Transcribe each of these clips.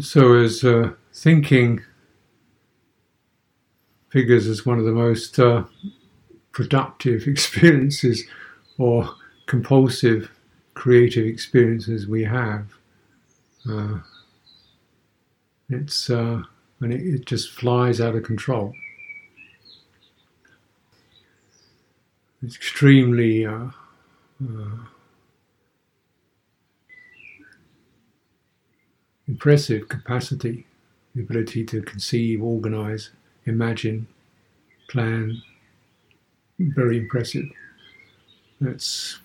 So, as uh, thinking figures as one of the most uh, productive experiences or compulsive creative experiences we have, uh, it's uh, and it, it just flies out of control. It's extremely uh, uh, impressive capacity, the ability to conceive, organize, imagine, plan. Very impressive. That's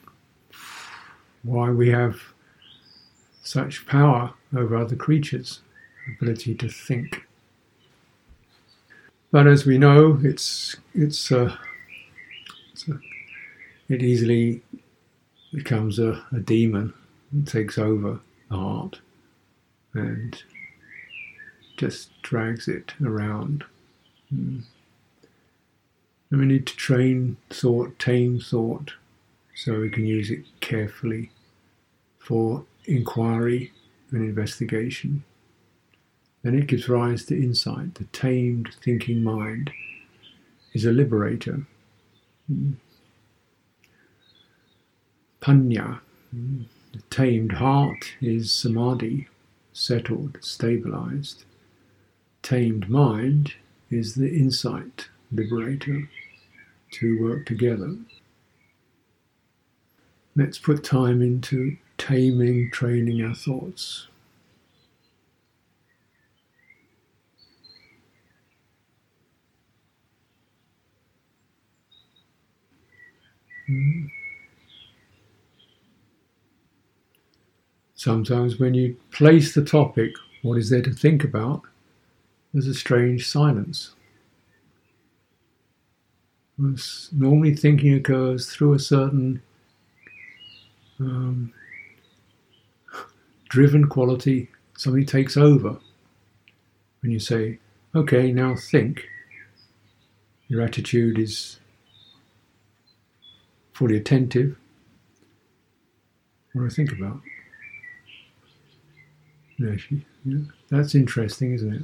why we have such power over other creatures, ability to think. But as we know, it's it's, uh, it's a, it easily becomes a, a demon, and takes over the heart and just drags it around. Mm. And we need to train thought, tame thought, so we can use it carefully for inquiry and investigation. Then it gives rise to insight. The tamed thinking mind is a liberator. Mm. Panya, mm. the tamed heart, is samadhi, settled, stabilized. Tamed mind is the insight liberator to work together. Let's put time into taming, training our thoughts. Mm. Sometimes, when you place the topic, what is there to think about, there's a strange silence. Normally, thinking occurs through a certain um, driven quality, something takes over. When you say, okay, now think, your attitude is fully attentive. What do I think about? Yeah, that's interesting, isn't it?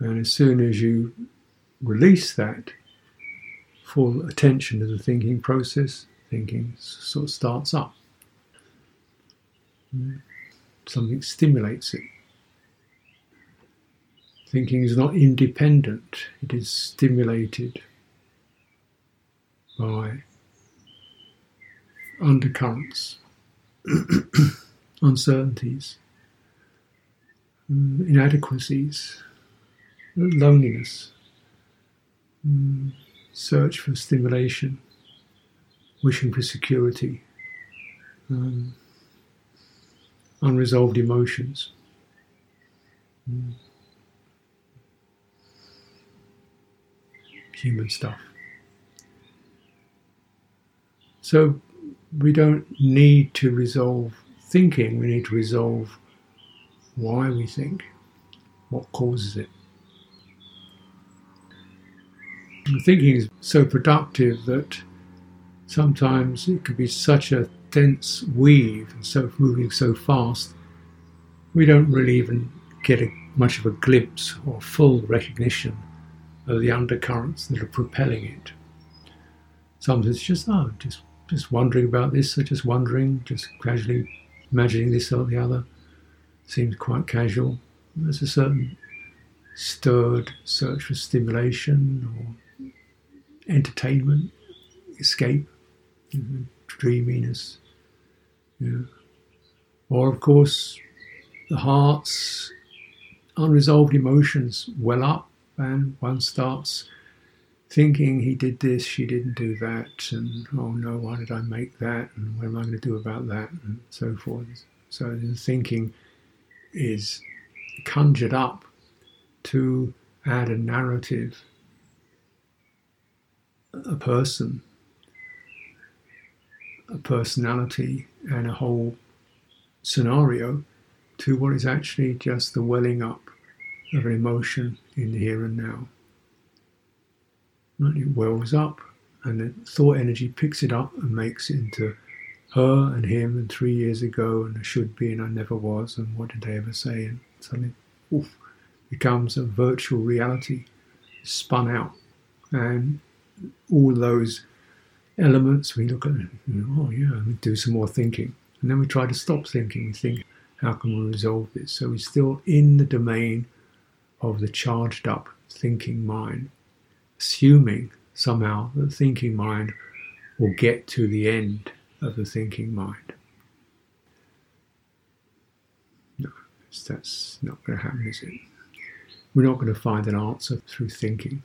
And as soon as you release that full attention to the thinking process, thinking sort of starts up. Something stimulates it. Thinking is not independent, it is stimulated by undercurrents, uncertainties, mm, inadequacies, loneliness, mm, search for stimulation, wishing for security, um, unresolved emotions. Mm. Human stuff. So we don't need to resolve thinking, we need to resolve why we think, what causes it. And thinking is so productive that sometimes it can be such a dense weave and so moving so fast, we don't really even get a, much of a glimpse or full recognition of the undercurrents that are propelling it. Sometimes it's just, oh, just just wondering about this, or just wondering, just casually imagining this or the other. Seems quite casual. There's a certain stirred search for stimulation or entertainment, escape, mm-hmm, dreaminess. Yeah. Or, of course, the heart's unresolved emotions well up, and one starts thinking he did this, she didn't do that, and oh no, why did I make that, and what am I going to do about that, and so forth. So the thinking is conjured up to add a narrative, a person, a personality, and a whole scenario to what is actually just the welling up of an emotion in the here and now. It wells up, and the thought energy picks it up and makes it into her and him and three years ago and I should be and I never was and what did they ever say? And suddenly oof, becomes a virtual reality. Spun out. And all those elements we look at it, oh yeah we do some more thinking. And then we try to stop thinking we think how can we resolve this? So we're still in the domain of the charged up thinking mind assuming somehow the thinking mind will get to the end of the thinking mind. No, that's not going to happen, is it? We're not going to find an answer through thinking.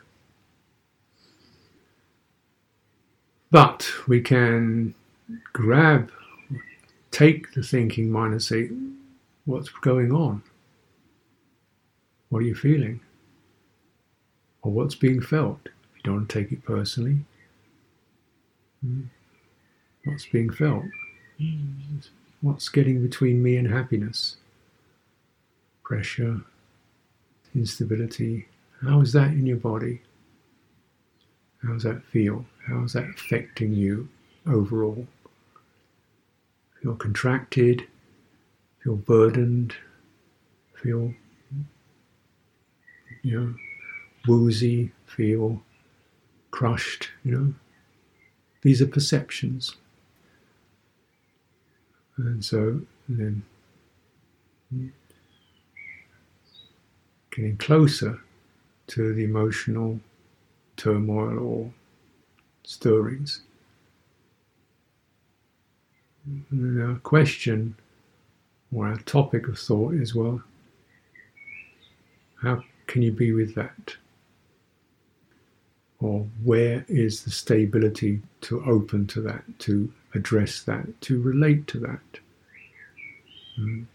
But we can grab, take the thinking mind and say, what's going on? What are you feeling? Or what's being felt? If you don't take it personally, hmm what's being felt, what's getting between me and happiness, pressure, instability. How is that in your body? How does that feel? How is that affecting you overall? Feel contracted, feel burdened, feel you know woozy, feel crushed, you know. These are perceptions. And so then getting closer to the emotional turmoil or stirrings. And our question or our topic of thought is well, how can you be with that? Or where is the stability to open to that, to address that, to relate to that. Mm.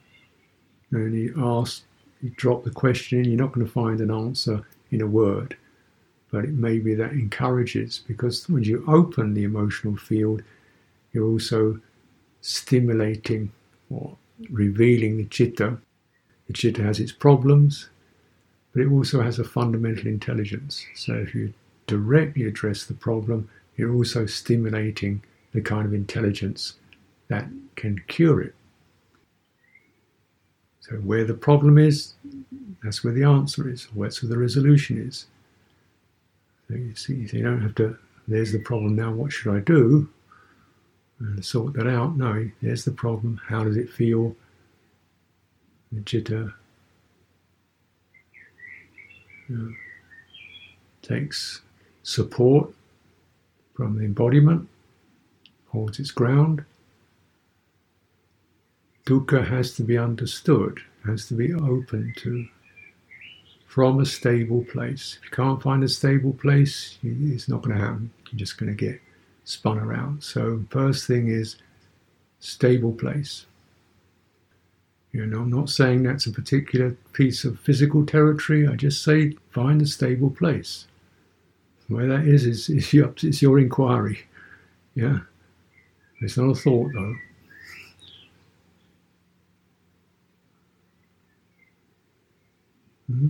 And you ask, you drop the question you're not going to find an answer in a word, but it may be that encourages because when you open the emotional field, you're also stimulating or revealing the citta. The citta has its problems, but it also has a fundamental intelligence. So if you directly address the problem, you're also stimulating the kind of intelligence that can cure it. So, where the problem is, that's where the answer is, or that's where the resolution is. So you see, you don't have to, there's the problem now, what should I do? And sort that out. No, there's the problem, how does it feel? The you know, takes support from the embodiment holds its ground. Dukkha has to be understood, has to be open to from a stable place. If you can't find a stable place, it's not going to happen. You're just going to get spun around. So, first thing is stable place. You know, I'm not saying that's a particular piece of physical territory. I just say find a stable place. Where that is is, is your, it's your inquiry. Yeah. It's not a thought, though. Mm-hmm.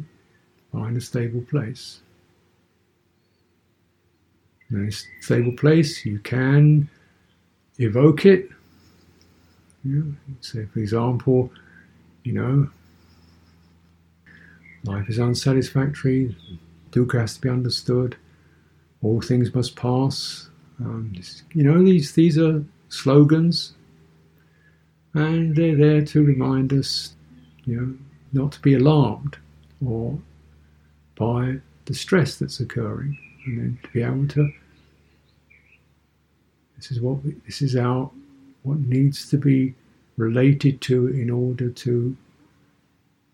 Find a stable place. In a stable place, you can evoke it. Know, say, for example, you know, life is unsatisfactory, dukkha has to be understood, all things must pass. Um, you know, these these are slogans, and they're there to remind us, you know, not to be alarmed or by the stress that's occurring, and then to be able to. This is what we, this is our what needs to be related to in order to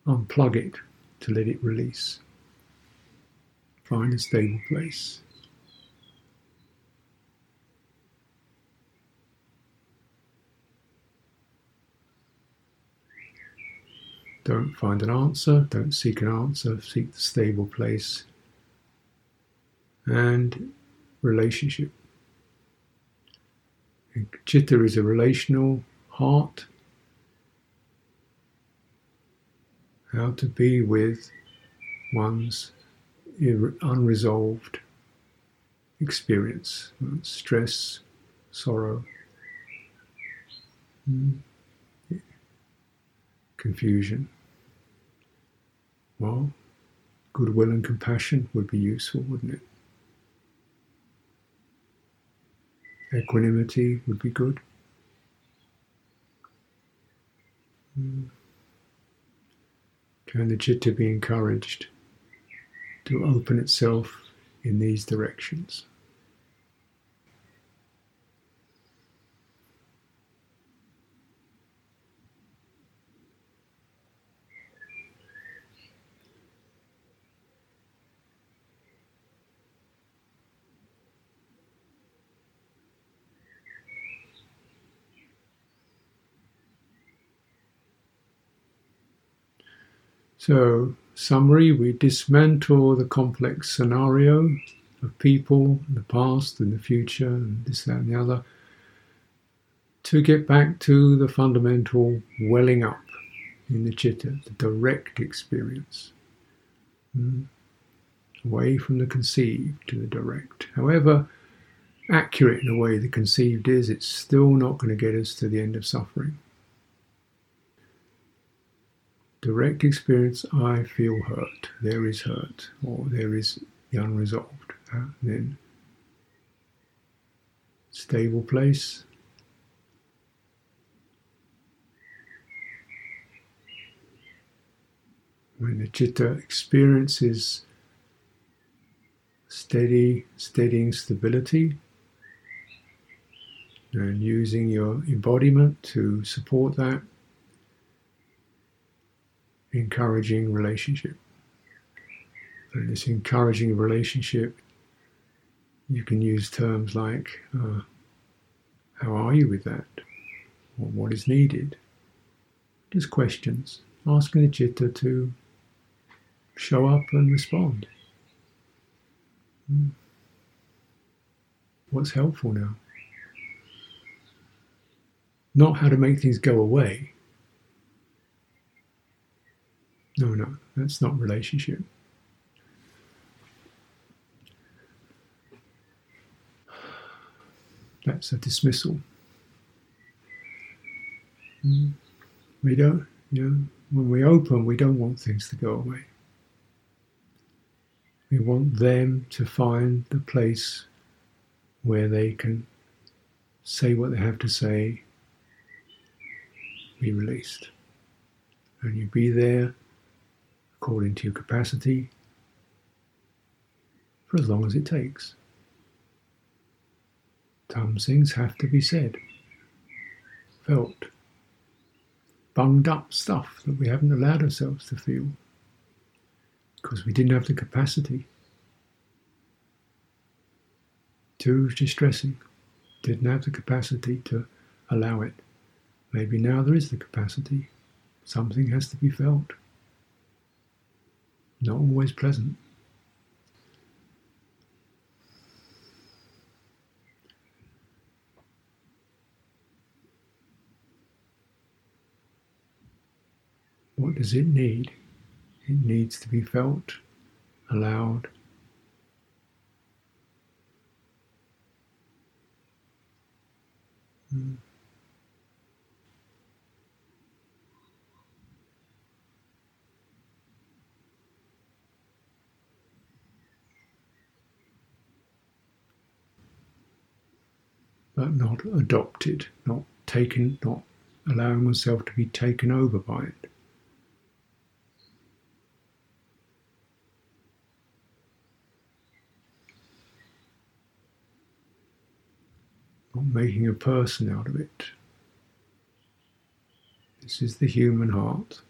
unplug it, to let it release. Find a stable place. Don't find an answer, don't seek an answer, seek the stable place. And relationship. And citta is a relational heart. How to be with one's unresolved experience, stress, sorrow, Mm. Confusion. Well, goodwill and compassion would be useful, wouldn't it? Equanimity would be good. Mm. Can the citta be encouraged to open itself in these directions? So, summary we dismantle the complex scenario of people, the past and the future, and this, that, and the other, to get back to the fundamental welling up in the citta, the direct experience. Mm. Away from the conceived to the direct. However accurate in the way the conceived is, it's still not going to get us to the end of suffering direct experience, I feel hurt, there is hurt, or there is the unresolved. Uh, then stable place. When the citta experiences steady, steadying stability, and using your embodiment to support that, encouraging relationship. And this encouraging relationship, you can use terms like, uh, How are you with that? Or what is needed? Just questions, asking the citta to show up and respond. Hmm. What's helpful now? Not how to make things go away, that's not relationship. That's a dismissal. We don't, you know, when we open, we don't want things to go away. We want them to find the place where they can say what they have to say, be released. And you be there according to your capacity for as long as it takes. Some things have to be said, felt, bunged up stuff that we haven't allowed ourselves to feel because we didn't have the capacity. Too distressing, didn't have the capacity to allow it. Maybe now there is the capacity. Something has to be felt not always pleasant. What does it need? It needs to be felt, allowed. Mm. But not adopted, not taken, not allowing oneself to be taken over by it. Not making a person out of it. This is the human heart.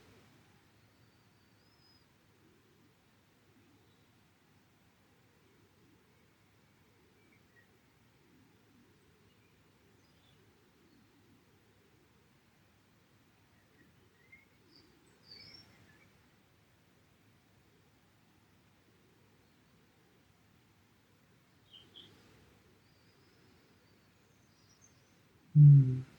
Hmm.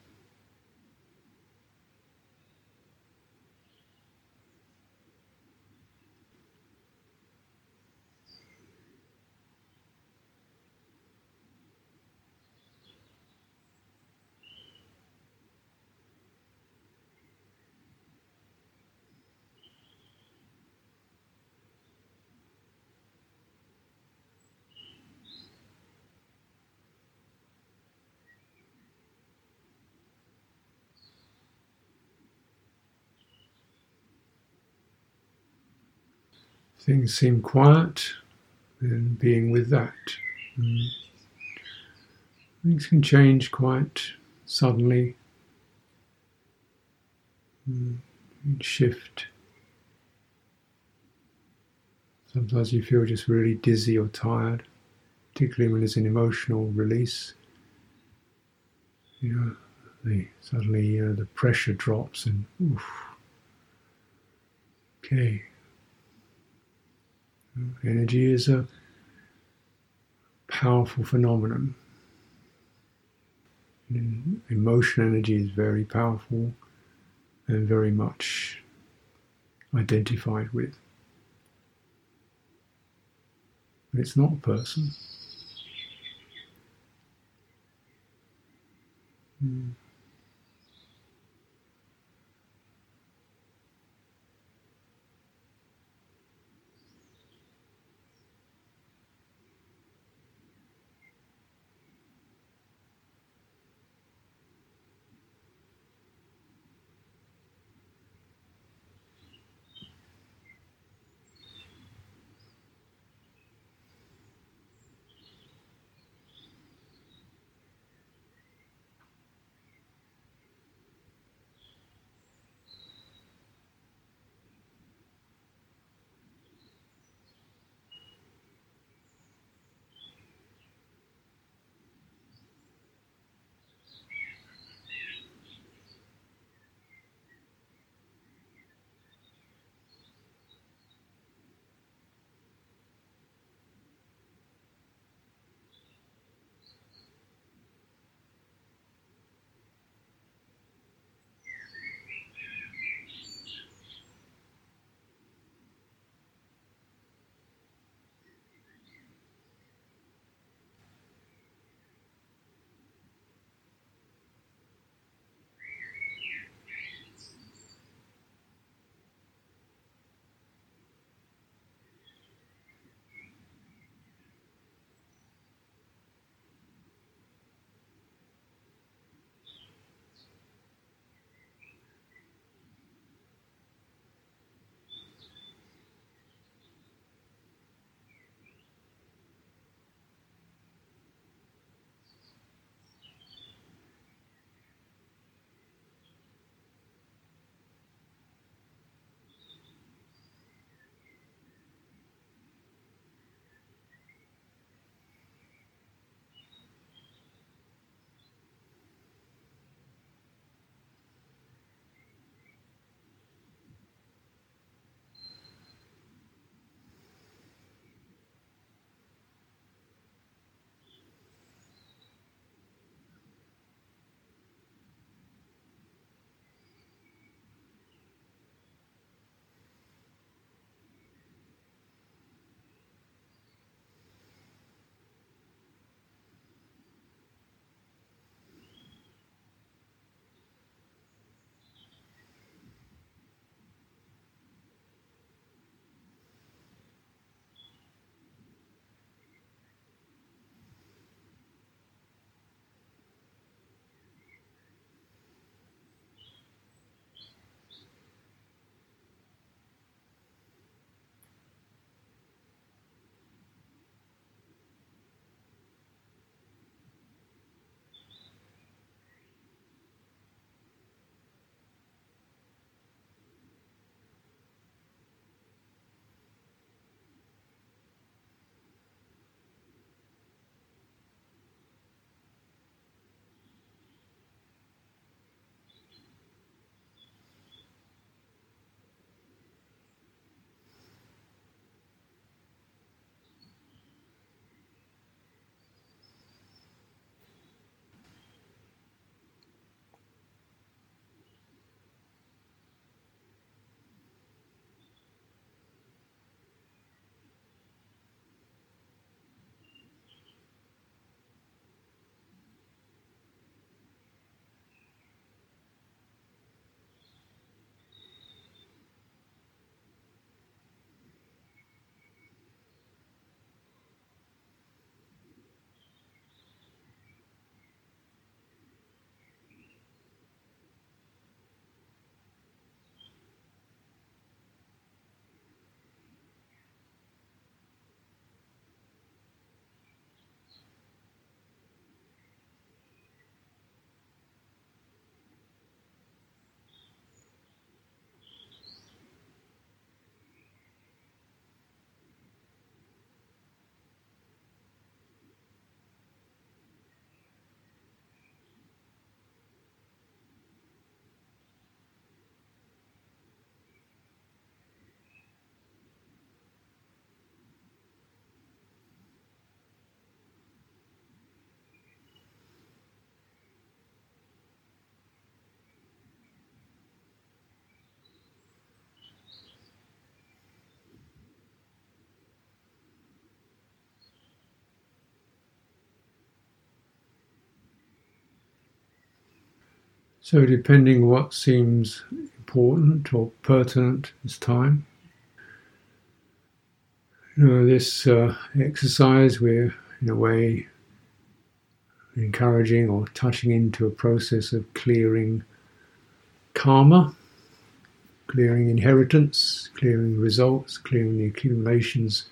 Things seem quiet, then being with that. Mm. Things can change quite suddenly, mm. shift. Sometimes you feel just really dizzy or tired, particularly when there's an emotional release. You know, suddenly uh, the pressure drops and oof. Okay. Energy is a powerful phenomenon. And emotion energy is very powerful and very much identified with. But it's not a person. Mm. So, depending what seems important or pertinent is time. You know, this uh, exercise, we're in a way encouraging or touching into a process of clearing karma, clearing inheritance, clearing results, clearing the accumulations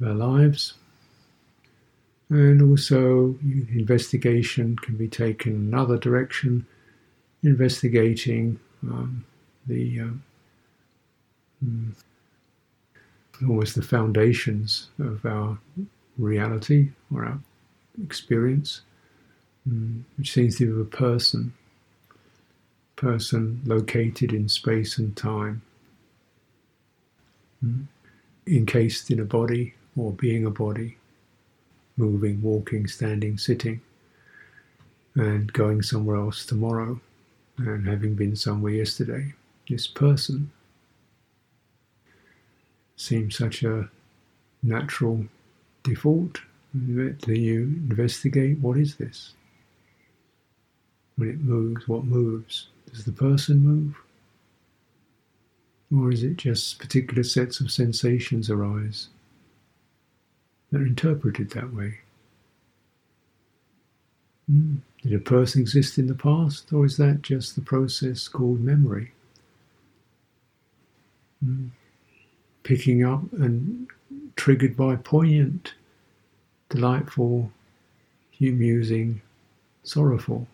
of our lives. And also, investigation can be taken another direction, investigating um, the um, mm, almost the foundations of our reality or our experience, mm, which seems to be a person, person located in space and time, mm, encased in a body or being a body, moving, walking, standing, sitting, and going somewhere else tomorrow, and having been somewhere yesterday. This person seems such a natural default that you investigate what is this? When it moves, what moves? Does the person move? Or is it just particular sets of sensations arise that are interpreted that way? Mm. Did a person exist in the past, or is that just the process called memory? Mm. Picking up and triggered by poignant delightful, amusing, sorrowful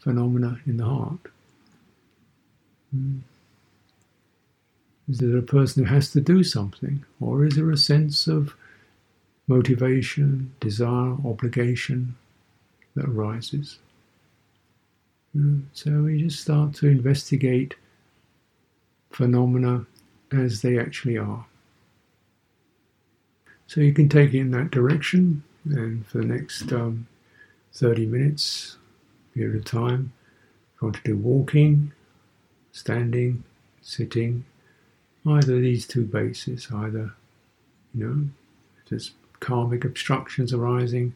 phenomena in the heart? Mm. Is it a person who has to do something, or is there a sense of motivation, desire, obligation that arises? Mm. So we just start to investigate phenomena as they actually are. So you can take it in that direction, and for the next um, 30 minutes, period of time, if you want to do walking, standing, sitting, either these two bases, either, you know, there's karmic obstructions arising,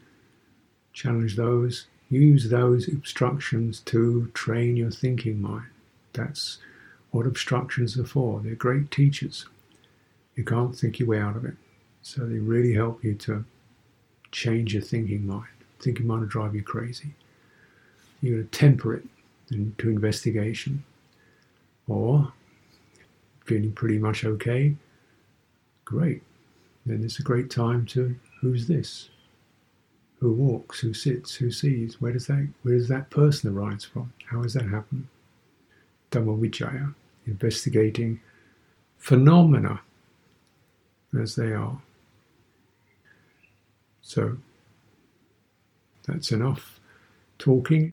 challenge those, use those obstructions to train your thinking mind. That's what obstructions are for. They're great teachers. You can't think your way out of it. So they really help you to change your thinking mind. Thinking mind will drive you crazy. You're going to temper it into investigation. Or, feeling pretty much okay, great. Then it's a great time to who's this? Who walks? Who sits? Who sees? Where does that where does that person arise from? How has that happened? Dhamma investigating phenomena as they are. So that's enough talking.